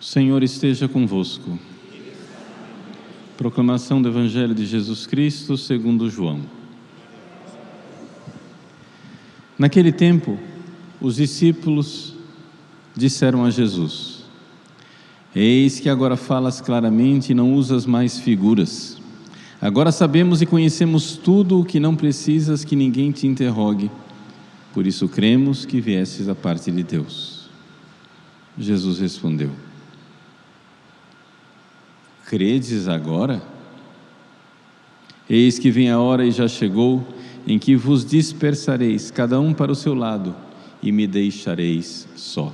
O Senhor esteja convosco. Proclamação do Evangelho de Jesus Cristo segundo João. Naquele tempo, os discípulos disseram a Jesus: Eis que agora falas claramente e não usas mais figuras. Agora sabemos e conhecemos tudo o que não precisas que ninguém te interrogue. Por isso cremos que viesses da parte de Deus. Jesus respondeu: Credes agora? Eis que vem a hora e já chegou em que vos dispersareis, cada um para o seu lado, e me deixareis só.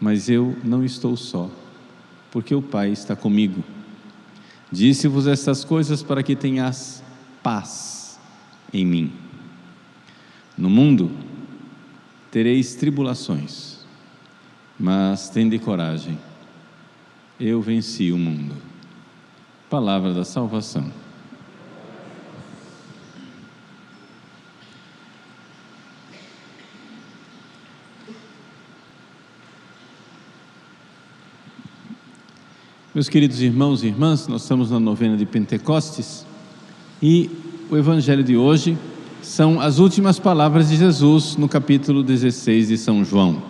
Mas eu não estou só, porque o Pai está comigo. Disse-vos estas coisas para que tenhas paz em mim. No mundo tereis tribulações, mas tende coragem eu venci o mundo. Palavra da salvação. Meus queridos irmãos e irmãs, nós estamos na novena de Pentecostes e o evangelho de hoje são as últimas palavras de Jesus no capítulo 16 de São João.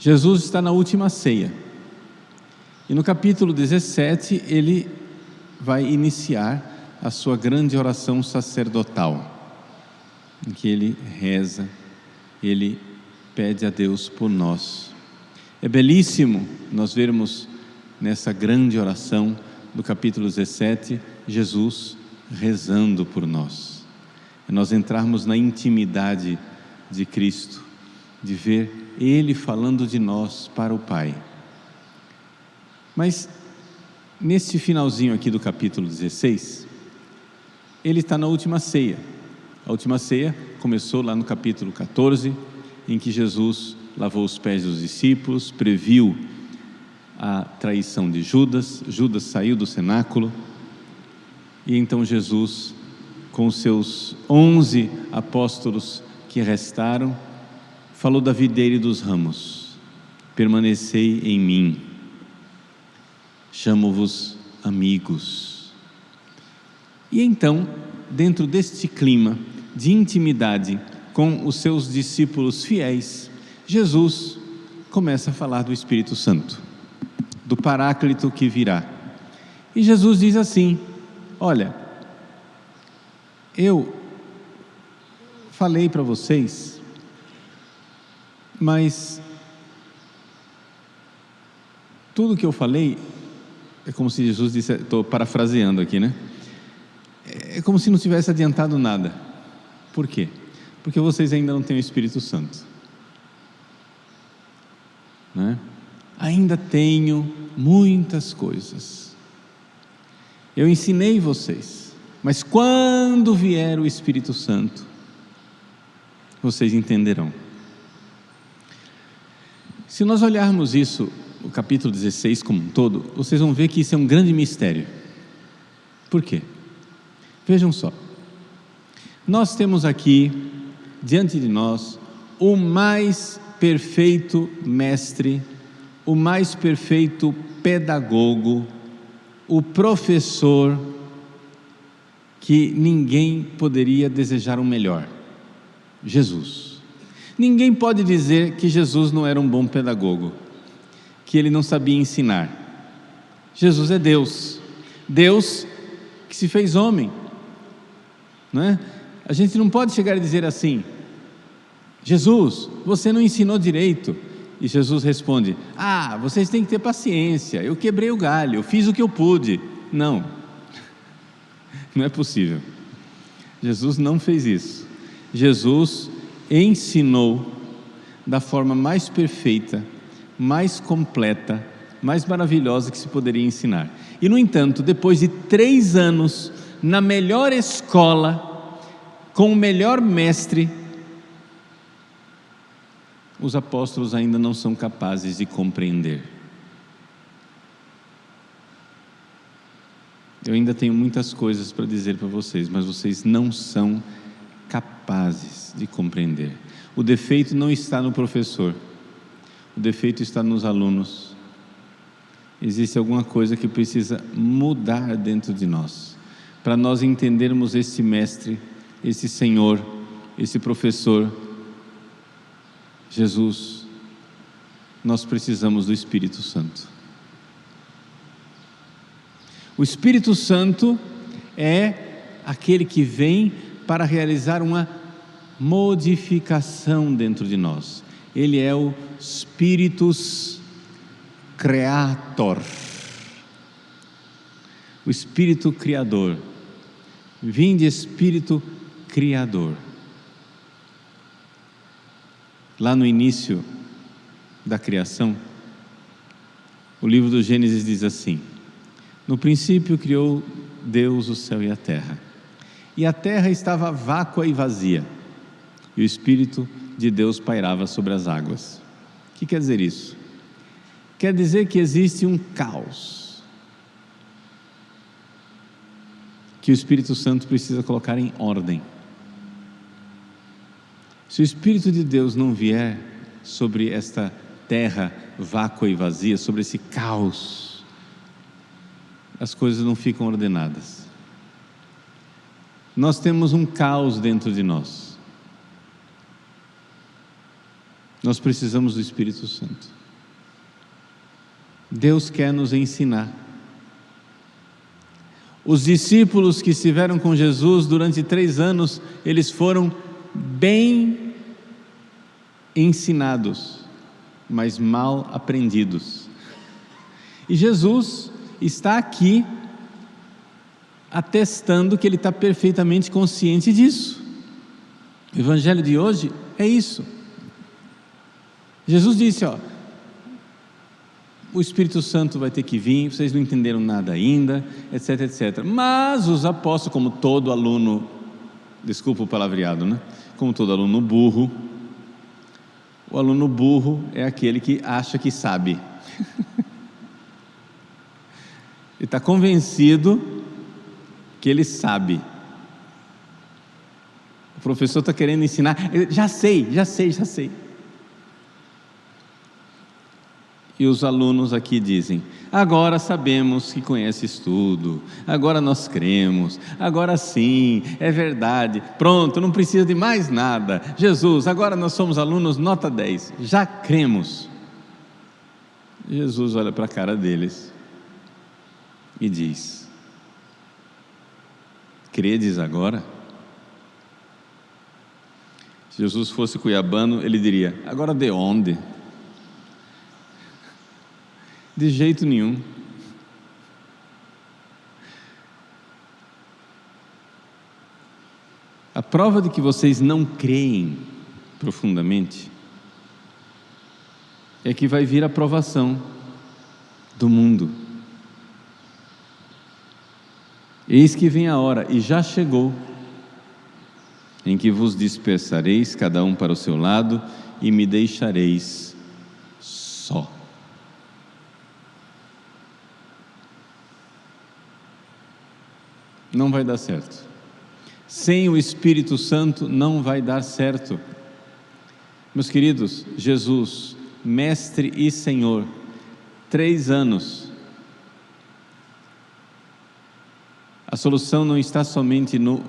Jesus está na última ceia. E no capítulo 17, ele vai iniciar a sua grande oração sacerdotal, em que ele reza, ele pede a Deus por nós. É belíssimo nós vermos nessa grande oração do capítulo 17 Jesus rezando por nós. É nós entrarmos na intimidade de Cristo, de ver Ele falando de nós para o Pai. Mas neste finalzinho aqui do capítulo 16, ele está na última ceia. A última ceia começou lá no capítulo 14, em que Jesus lavou os pés dos discípulos, previu a traição de Judas, Judas saiu do cenáculo, e então Jesus, com os seus onze apóstolos que restaram, falou da videira e dos ramos: permanecei em mim chamo-vos amigos. E então, dentro deste clima de intimidade com os seus discípulos fiéis, Jesus começa a falar do Espírito Santo, do Paráclito que virá. E Jesus diz assim: Olha, eu falei para vocês, mas tudo que eu falei é como se Jesus disse, estou parafraseando aqui, né? É como se não tivesse adiantado nada. Por quê? Porque vocês ainda não têm o Espírito Santo. Né? Ainda tenho muitas coisas. Eu ensinei vocês, mas quando vier o Espírito Santo, vocês entenderão. Se nós olharmos isso o capítulo 16 como um todo, vocês vão ver que isso é um grande mistério. Por quê? Vejam só. Nós temos aqui, diante de nós, o mais perfeito mestre, o mais perfeito pedagogo, o professor que ninguém poderia desejar um melhor: Jesus. Ninguém pode dizer que Jesus não era um bom pedagogo que ele não sabia ensinar. Jesus é Deus, Deus que se fez homem, não é? A gente não pode chegar e dizer assim: Jesus, você não ensinou direito. E Jesus responde: Ah, vocês têm que ter paciência. Eu quebrei o galho, eu fiz o que eu pude. Não, não é possível. Jesus não fez isso. Jesus ensinou da forma mais perfeita mais completa, mais maravilhosa que se poderia ensinar. E, no entanto, depois de três anos na melhor escola, com o melhor mestre, os apóstolos ainda não são capazes de compreender. Eu ainda tenho muitas coisas para dizer para vocês, mas vocês não são capazes de compreender. O defeito não está no professor. O defeito está nos alunos. Existe alguma coisa que precisa mudar dentro de nós, para nós entendermos esse mestre, esse Senhor, esse professor, Jesus. Nós precisamos do Espírito Santo. O Espírito Santo é aquele que vem para realizar uma modificação dentro de nós. Ele é o Spiritus Creator. O Espírito Criador. Vinde Espírito Criador. Lá no início da criação, o livro do Gênesis diz assim: No princípio criou Deus o céu e a terra. E a terra estava vácua e vazia, e o Espírito de Deus pairava sobre as águas. O que quer dizer isso? Quer dizer que existe um caos que o Espírito Santo precisa colocar em ordem. Se o Espírito de Deus não vier sobre esta terra vácua e vazia, sobre esse caos, as coisas não ficam ordenadas. Nós temos um caos dentro de nós. Nós precisamos do Espírito Santo. Deus quer nos ensinar. Os discípulos que estiveram com Jesus durante três anos, eles foram bem ensinados, mas mal aprendidos. E Jesus está aqui atestando que ele está perfeitamente consciente disso. O Evangelho de hoje é isso. Jesus disse: Ó, o Espírito Santo vai ter que vir, vocês não entenderam nada ainda, etc, etc. Mas os apóstolos, como todo aluno, desculpa o palavreado, né? Como todo aluno burro, o aluno burro é aquele que acha que sabe. ele está convencido que ele sabe. O professor está querendo ensinar, já sei, já sei, já sei. E os alunos aqui dizem: agora sabemos que conheces tudo, agora nós cremos, agora sim, é verdade, pronto, não precisa de mais nada. Jesus, agora nós somos alunos nota 10, já cremos. Jesus olha para a cara deles e diz: Credes agora? Se Jesus fosse cuiabano, ele diria: Agora de onde? De jeito nenhum. A prova de que vocês não creem profundamente é que vai vir a provação do mundo. Eis que vem a hora, e já chegou, em que vos dispersareis, cada um para o seu lado, e me deixareis só. Não vai dar certo. Sem o Espírito Santo não vai dar certo. Meus queridos, Jesus, Mestre e Senhor, três anos. A solução não está somente no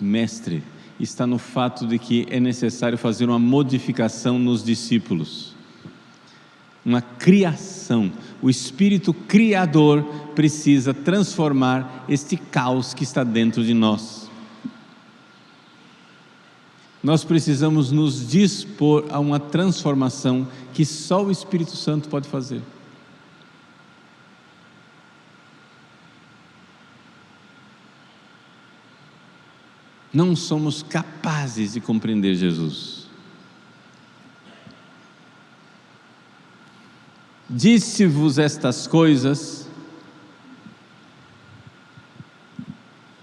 Mestre, está no fato de que é necessário fazer uma modificação nos discípulos, uma criação o Espírito Criador precisa transformar este caos que está dentro de nós. Nós precisamos nos dispor a uma transformação que só o Espírito Santo pode fazer. Não somos capazes de compreender Jesus. Disse-vos estas coisas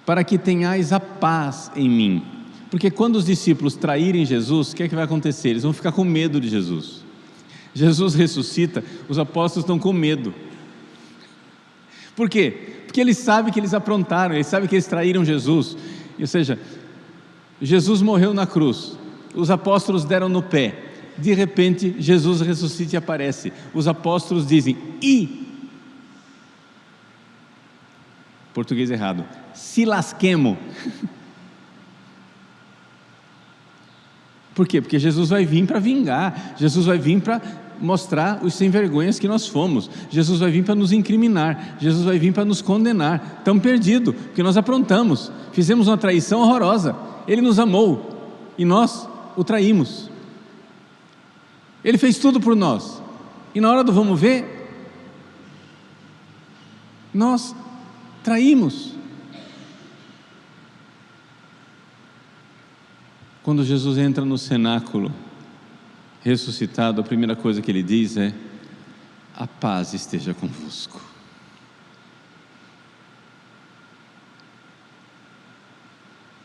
para que tenhais a paz em mim. Porque quando os discípulos traírem Jesus, o que é que vai acontecer? Eles vão ficar com medo de Jesus. Jesus ressuscita, os apóstolos estão com medo. Por quê? Porque eles sabem que eles aprontaram, eles sabem que eles traíram Jesus. Ou seja, Jesus morreu na cruz, os apóstolos deram no pé, de repente Jesus ressuscita e aparece. Os apóstolos dizem: "E Português errado. Se lasquemo. Por quê? Porque Jesus vai vir para vingar. Jesus vai vir para mostrar os sem vergonhas que nós fomos. Jesus vai vir para nos incriminar. Jesus vai vir para nos condenar. Estamos perdidos, porque nós aprontamos. Fizemos uma traição horrorosa. Ele nos amou e nós o traímos. Ele fez tudo por nós. E na hora do vamos ver, nós traímos. Quando Jesus entra no cenáculo, ressuscitado, a primeira coisa que ele diz é: A paz esteja convosco.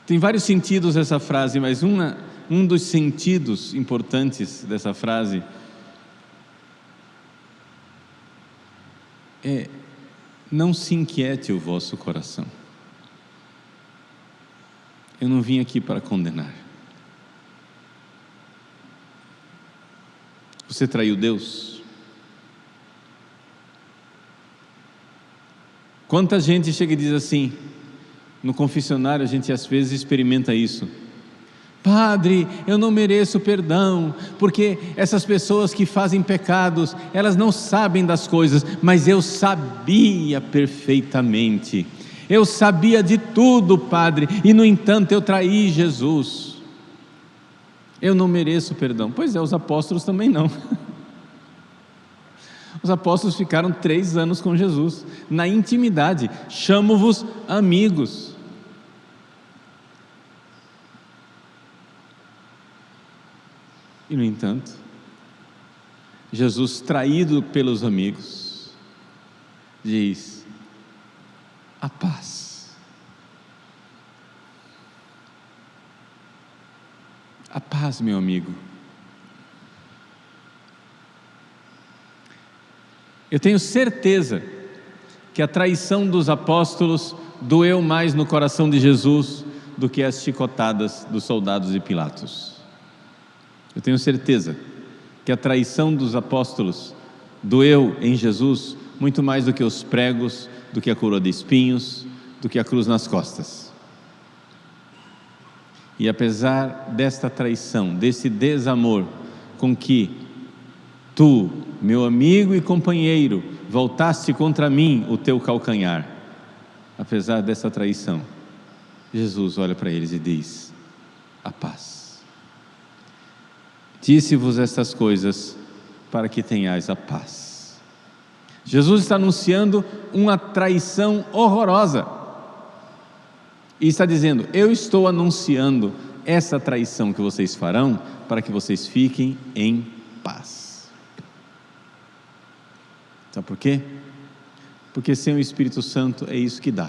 Tem vários sentidos essa frase, mas uma, um dos sentidos importantes dessa frase é não se inquiete o vosso coração. Eu não vim aqui para condenar. Você traiu Deus? Quanta gente chega e diz assim, no confessionário a gente às vezes experimenta isso. Padre, eu não mereço perdão, porque essas pessoas que fazem pecados, elas não sabem das coisas, mas eu sabia perfeitamente. Eu sabia de tudo, Padre, e no entanto eu traí Jesus. Eu não mereço perdão. Pois é, os apóstolos também não. Os apóstolos ficaram três anos com Jesus, na intimidade. Chamo-vos amigos. E no entanto, Jesus, traído pelos amigos, diz: a paz. A paz, meu amigo. Eu tenho certeza que a traição dos apóstolos doeu mais no coração de Jesus do que as chicotadas dos soldados de Pilatos. Eu tenho certeza que a traição dos apóstolos doeu em Jesus muito mais do que os pregos, do que a coroa de espinhos, do que a cruz nas costas. E apesar desta traição, desse desamor com que tu, meu amigo e companheiro, voltaste contra mim o teu calcanhar, apesar dessa traição, Jesus olha para eles e diz: a paz. Disse-vos estas coisas para que tenhais a paz. Jesus está anunciando uma traição horrorosa. E está dizendo: Eu estou anunciando essa traição que vocês farão para que vocês fiquem em paz. Sabe por quê? Porque sem o Espírito Santo é isso que dá.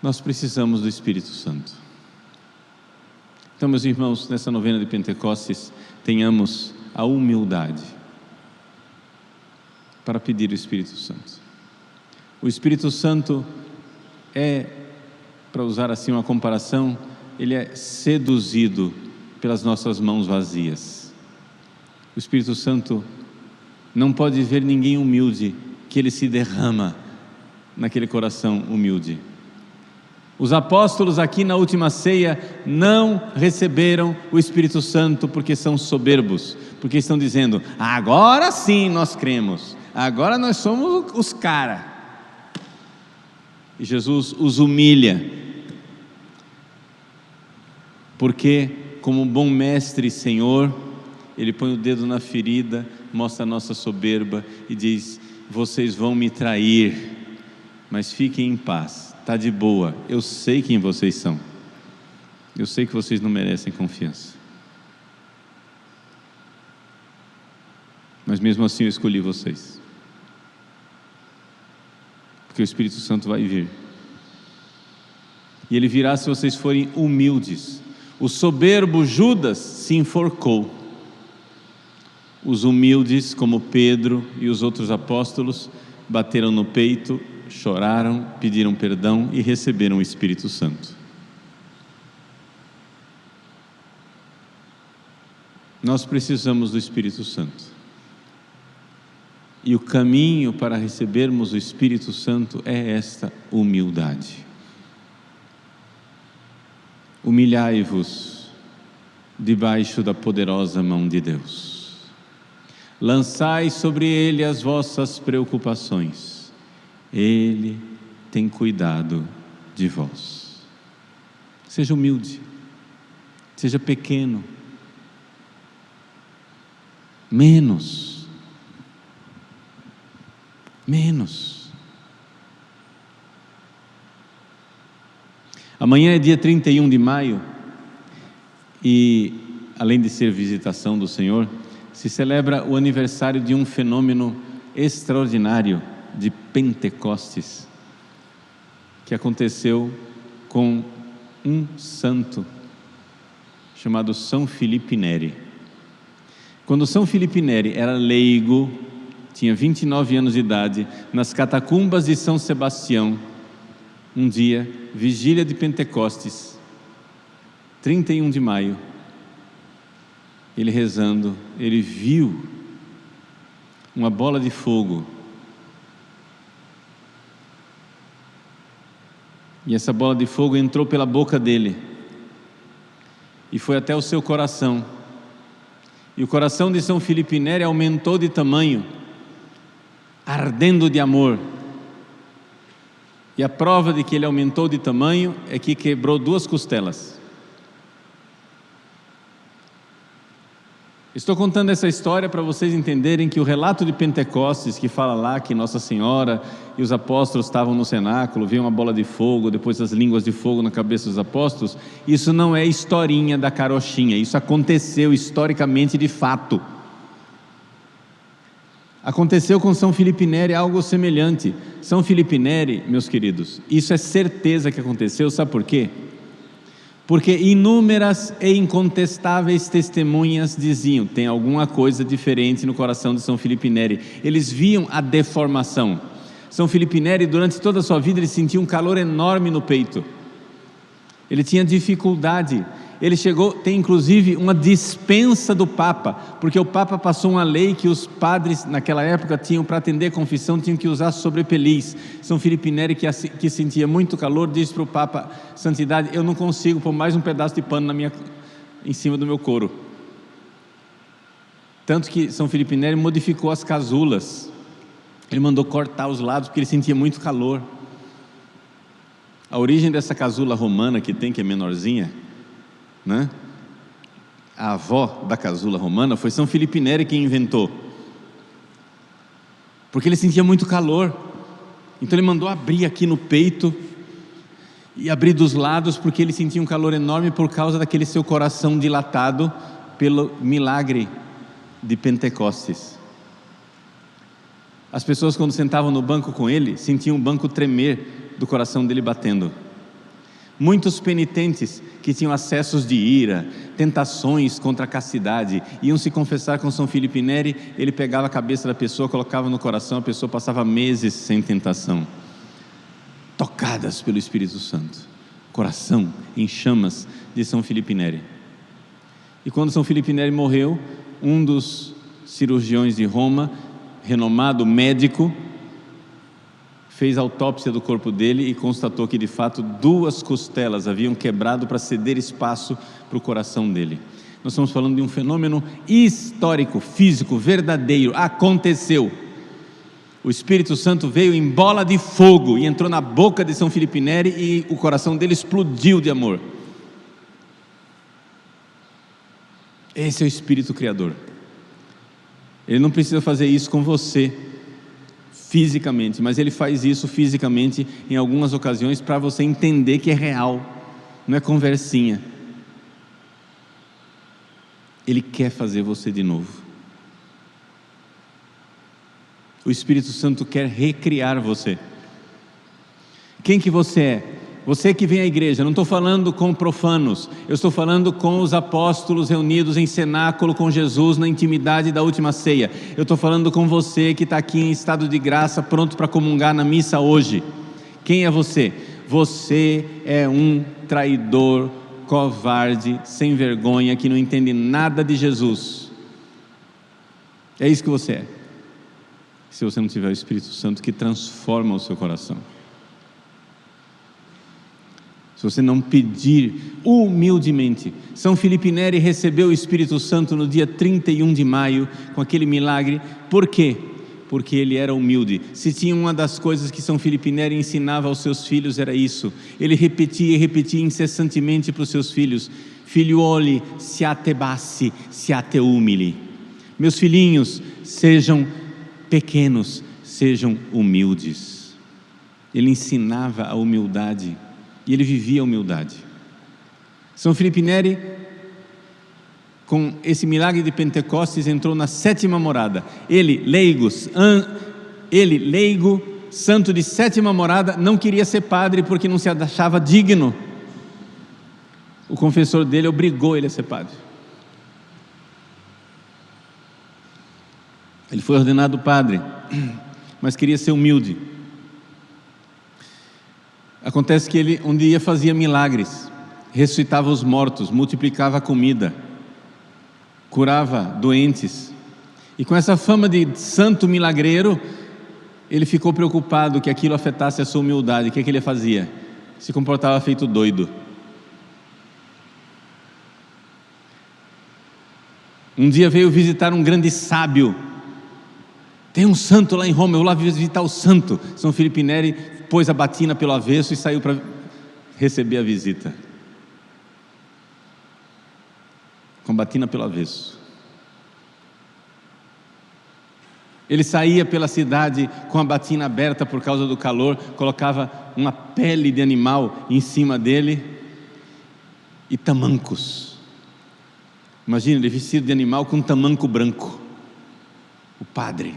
Nós precisamos do Espírito Santo. Então, meus irmãos, nessa novena de Pentecostes, tenhamos a humildade para pedir o Espírito Santo. O Espírito Santo é, para usar assim uma comparação, ele é seduzido pelas nossas mãos vazias. O Espírito Santo não pode ver ninguém humilde que ele se derrama naquele coração humilde. Os apóstolos aqui na última ceia não receberam o Espírito Santo porque são soberbos, porque estão dizendo: agora sim nós cremos, agora nós somos os caras. E Jesus os humilha, porque, como bom mestre e Senhor, Ele põe o dedo na ferida, mostra a nossa soberba e diz: Vocês vão me trair, mas fiquem em paz Está de boa, eu sei quem vocês são. Eu sei que vocês não merecem confiança. Mas mesmo assim eu escolhi vocês. Porque o Espírito Santo vai vir. E ele virá se vocês forem humildes. O soberbo Judas se enforcou. Os humildes, como Pedro e os outros apóstolos, bateram no peito choraram, pediram perdão e receberam o Espírito Santo. Nós precisamos do Espírito Santo. E o caminho para recebermos o Espírito Santo é esta humildade. Humilhai-vos debaixo da poderosa mão de Deus. Lançai sobre ele as vossas preocupações. Ele tem cuidado de vós. Seja humilde, seja pequeno, menos, menos. Amanhã é dia 31 de maio e, além de ser visitação do Senhor, se celebra o aniversário de um fenômeno extraordinário de Pentecostes, que aconteceu com um santo chamado São Filipe Neri. Quando São Filipe Neri era leigo, tinha 29 anos de idade, nas catacumbas de São Sebastião, um dia, vigília de Pentecostes, 31 de maio, ele rezando, ele viu uma bola de fogo. E essa bola de fogo entrou pela boca dele e foi até o seu coração. E o coração de São Filipe Neri aumentou de tamanho, ardendo de amor. E a prova de que ele aumentou de tamanho é que quebrou duas costelas. Estou contando essa história para vocês entenderem que o relato de Pentecostes, que fala lá que Nossa Senhora e os apóstolos estavam no cenáculo, viam uma bola de fogo, depois as línguas de fogo na cabeça dos apóstolos, isso não é historinha da carochinha, isso aconteceu historicamente de fato. Aconteceu com São Filipe Neri algo semelhante. São Filipe Neri, meus queridos, isso é certeza que aconteceu, sabe por quê? Porque inúmeras e incontestáveis testemunhas diziam: tem alguma coisa diferente no coração de São Filipe Neri. Eles viam a deformação. São Filipe Neri, durante toda a sua vida, ele sentia um calor enorme no peito. Ele tinha dificuldade ele chegou, tem inclusive uma dispensa do Papa, porque o Papa passou uma lei que os padres naquela época tinham para atender a confissão, tinham que usar sobrepeliz. São Filipe Neri, que, que sentia muito calor, disse para o Papa, Santidade, eu não consigo pôr mais um pedaço de pano na minha, em cima do meu couro. Tanto que São Filipe Neri modificou as casulas, ele mandou cortar os lados, porque ele sentia muito calor. A origem dessa casula romana que tem, que é menorzinha, né? A avó da casula romana foi São Filipe Neri quem inventou. Porque ele sentia muito calor. Então ele mandou abrir aqui no peito e abrir dos lados, porque ele sentia um calor enorme por causa daquele seu coração dilatado pelo milagre de Pentecostes. As pessoas, quando sentavam no banco com ele, sentiam o banco tremer do coração dele batendo. Muitos penitentes que tinham acessos de ira, tentações contra a castidade, iam se confessar com São Filipe Neri, ele pegava a cabeça da pessoa, colocava no coração, a pessoa passava meses sem tentação, tocadas pelo Espírito Santo, coração em chamas de São Filipe Neri. E quando São Filipe Neri morreu, um dos cirurgiões de Roma, renomado médico, fez autópsia do corpo dele e constatou que de fato duas costelas haviam quebrado para ceder espaço para o coração dele. Nós estamos falando de um fenômeno histórico, físico, verdadeiro, aconteceu. O Espírito Santo veio em bola de fogo e entrou na boca de São Filipe Neri e o coração dele explodiu de amor. Esse é o Espírito Criador. Ele não precisa fazer isso com você, fisicamente, mas ele faz isso fisicamente em algumas ocasiões para você entender que é real, não é conversinha. Ele quer fazer você de novo. O Espírito Santo quer recriar você. Quem que você é? Você que vem à igreja, não estou falando com profanos, eu estou falando com os apóstolos reunidos em cenáculo com Jesus na intimidade da última ceia. Eu estou falando com você que está aqui em estado de graça, pronto para comungar na missa hoje. Quem é você? Você é um traidor covarde, sem vergonha, que não entende nada de Jesus. É isso que você é. Se você não tiver o Espírito Santo que transforma o seu coração. Se você não pedir humildemente. São Filipe Neri recebeu o Espírito Santo no dia 31 de maio, com aquele milagre. Por quê? porque ele era humilde. Se tinha uma das coisas que São Filipe Neri ensinava aos seus filhos era isso. Ele repetia e repetia incessantemente para os seus filhos: Figliuoli, siate bassi, siate umili. Meus filhinhos, sejam pequenos, sejam humildes. Ele ensinava a humildade e ele vivia a humildade. São Filipe Neri com esse milagre de Pentecostes, entrou na sétima morada. Ele, leigos, an, ele, leigo, santo de sétima morada, não queria ser padre porque não se achava digno. O confessor dele obrigou ele a ser padre. Ele foi ordenado padre, mas queria ser humilde. Acontece que ele um dia fazia milagres, ressuscitava os mortos, multiplicava a comida curava doentes. E com essa fama de santo milagreiro, ele ficou preocupado que aquilo afetasse a sua humildade. O que, é que ele fazia? Se comportava feito doido. Um dia veio visitar um grande sábio. Tem um santo lá em Roma, eu vou lá visitar o santo. São Filipe Neri pôs a batina pelo avesso e saiu para receber a visita. com batina pelo avesso. Ele saía pela cidade com a batina aberta por causa do calor, colocava uma pele de animal em cima dele e tamancos. Imagina ele vestido de animal com um tamanco branco. O padre,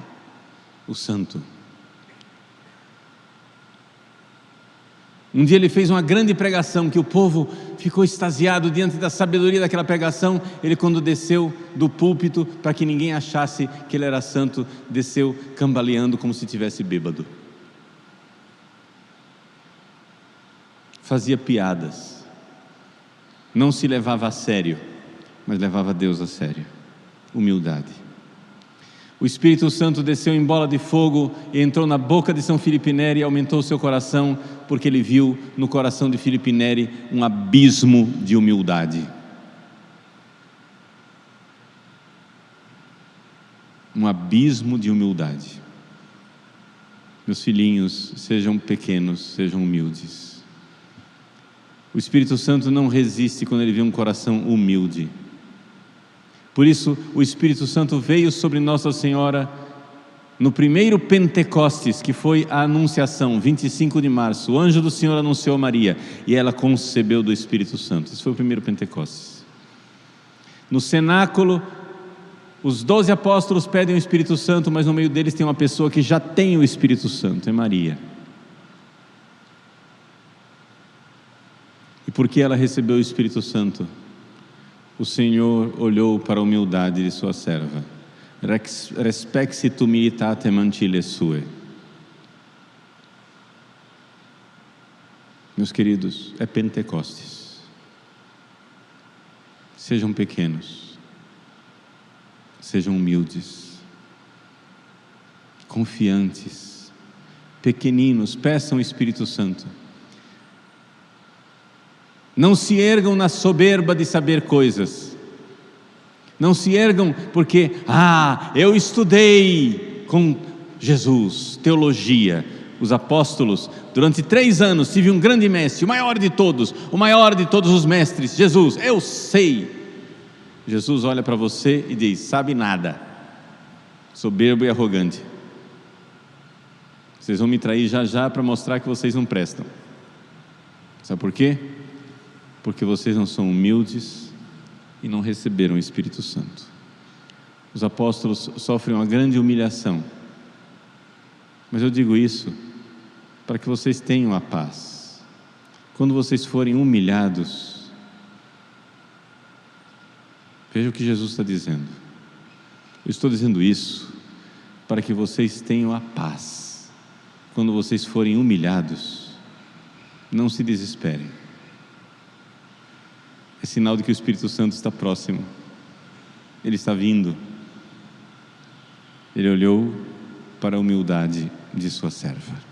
o santo. Um dia ele fez uma grande pregação que o povo ficou extasiado diante da sabedoria daquela pregação. Ele, quando desceu do púlpito, para que ninguém achasse que ele era santo, desceu cambaleando como se tivesse bêbado. Fazia piadas, não se levava a sério, mas levava Deus a sério. Humildade. O Espírito Santo desceu em bola de fogo e entrou na boca de São Filipe Neri e aumentou seu coração, porque ele viu no coração de Filipe Neri um abismo de humildade. Um abismo de humildade. Meus filhinhos, sejam pequenos, sejam humildes. O Espírito Santo não resiste quando ele vê um coração humilde. Por isso, o Espírito Santo veio sobre Nossa Senhora no primeiro Pentecostes, que foi a Anunciação, 25 de março. O anjo do Senhor anunciou a Maria e ela concebeu do Espírito Santo. Esse foi o primeiro Pentecostes. No cenáculo, os doze apóstolos pedem o Espírito Santo, mas no meio deles tem uma pessoa que já tem o Espírito Santo, é Maria. E por que ela recebeu o Espírito Santo? O Senhor olhou para a humildade de sua serva. Respexit humilitate mantile sue. Meus queridos, é Pentecostes. Sejam pequenos, sejam humildes, confiantes, pequeninos, peçam o Espírito Santo. Não se ergam na soberba de saber coisas. Não se ergam porque, ah, eu estudei com Jesus, teologia. Os apóstolos, durante três anos, tive um grande mestre, o maior de todos, o maior de todos os mestres, Jesus, eu sei. Jesus olha para você e diz: sabe nada, soberbo e arrogante. Vocês vão me trair já já para mostrar que vocês não prestam. Sabe por quê? Porque vocês não são humildes e não receberam o Espírito Santo. Os apóstolos sofrem uma grande humilhação, mas eu digo isso para que vocês tenham a paz. Quando vocês forem humilhados, veja o que Jesus está dizendo. Eu estou dizendo isso para que vocês tenham a paz. Quando vocês forem humilhados, não se desesperem é sinal de que o Espírito Santo está próximo. Ele está vindo. Ele olhou para a humildade de sua serva.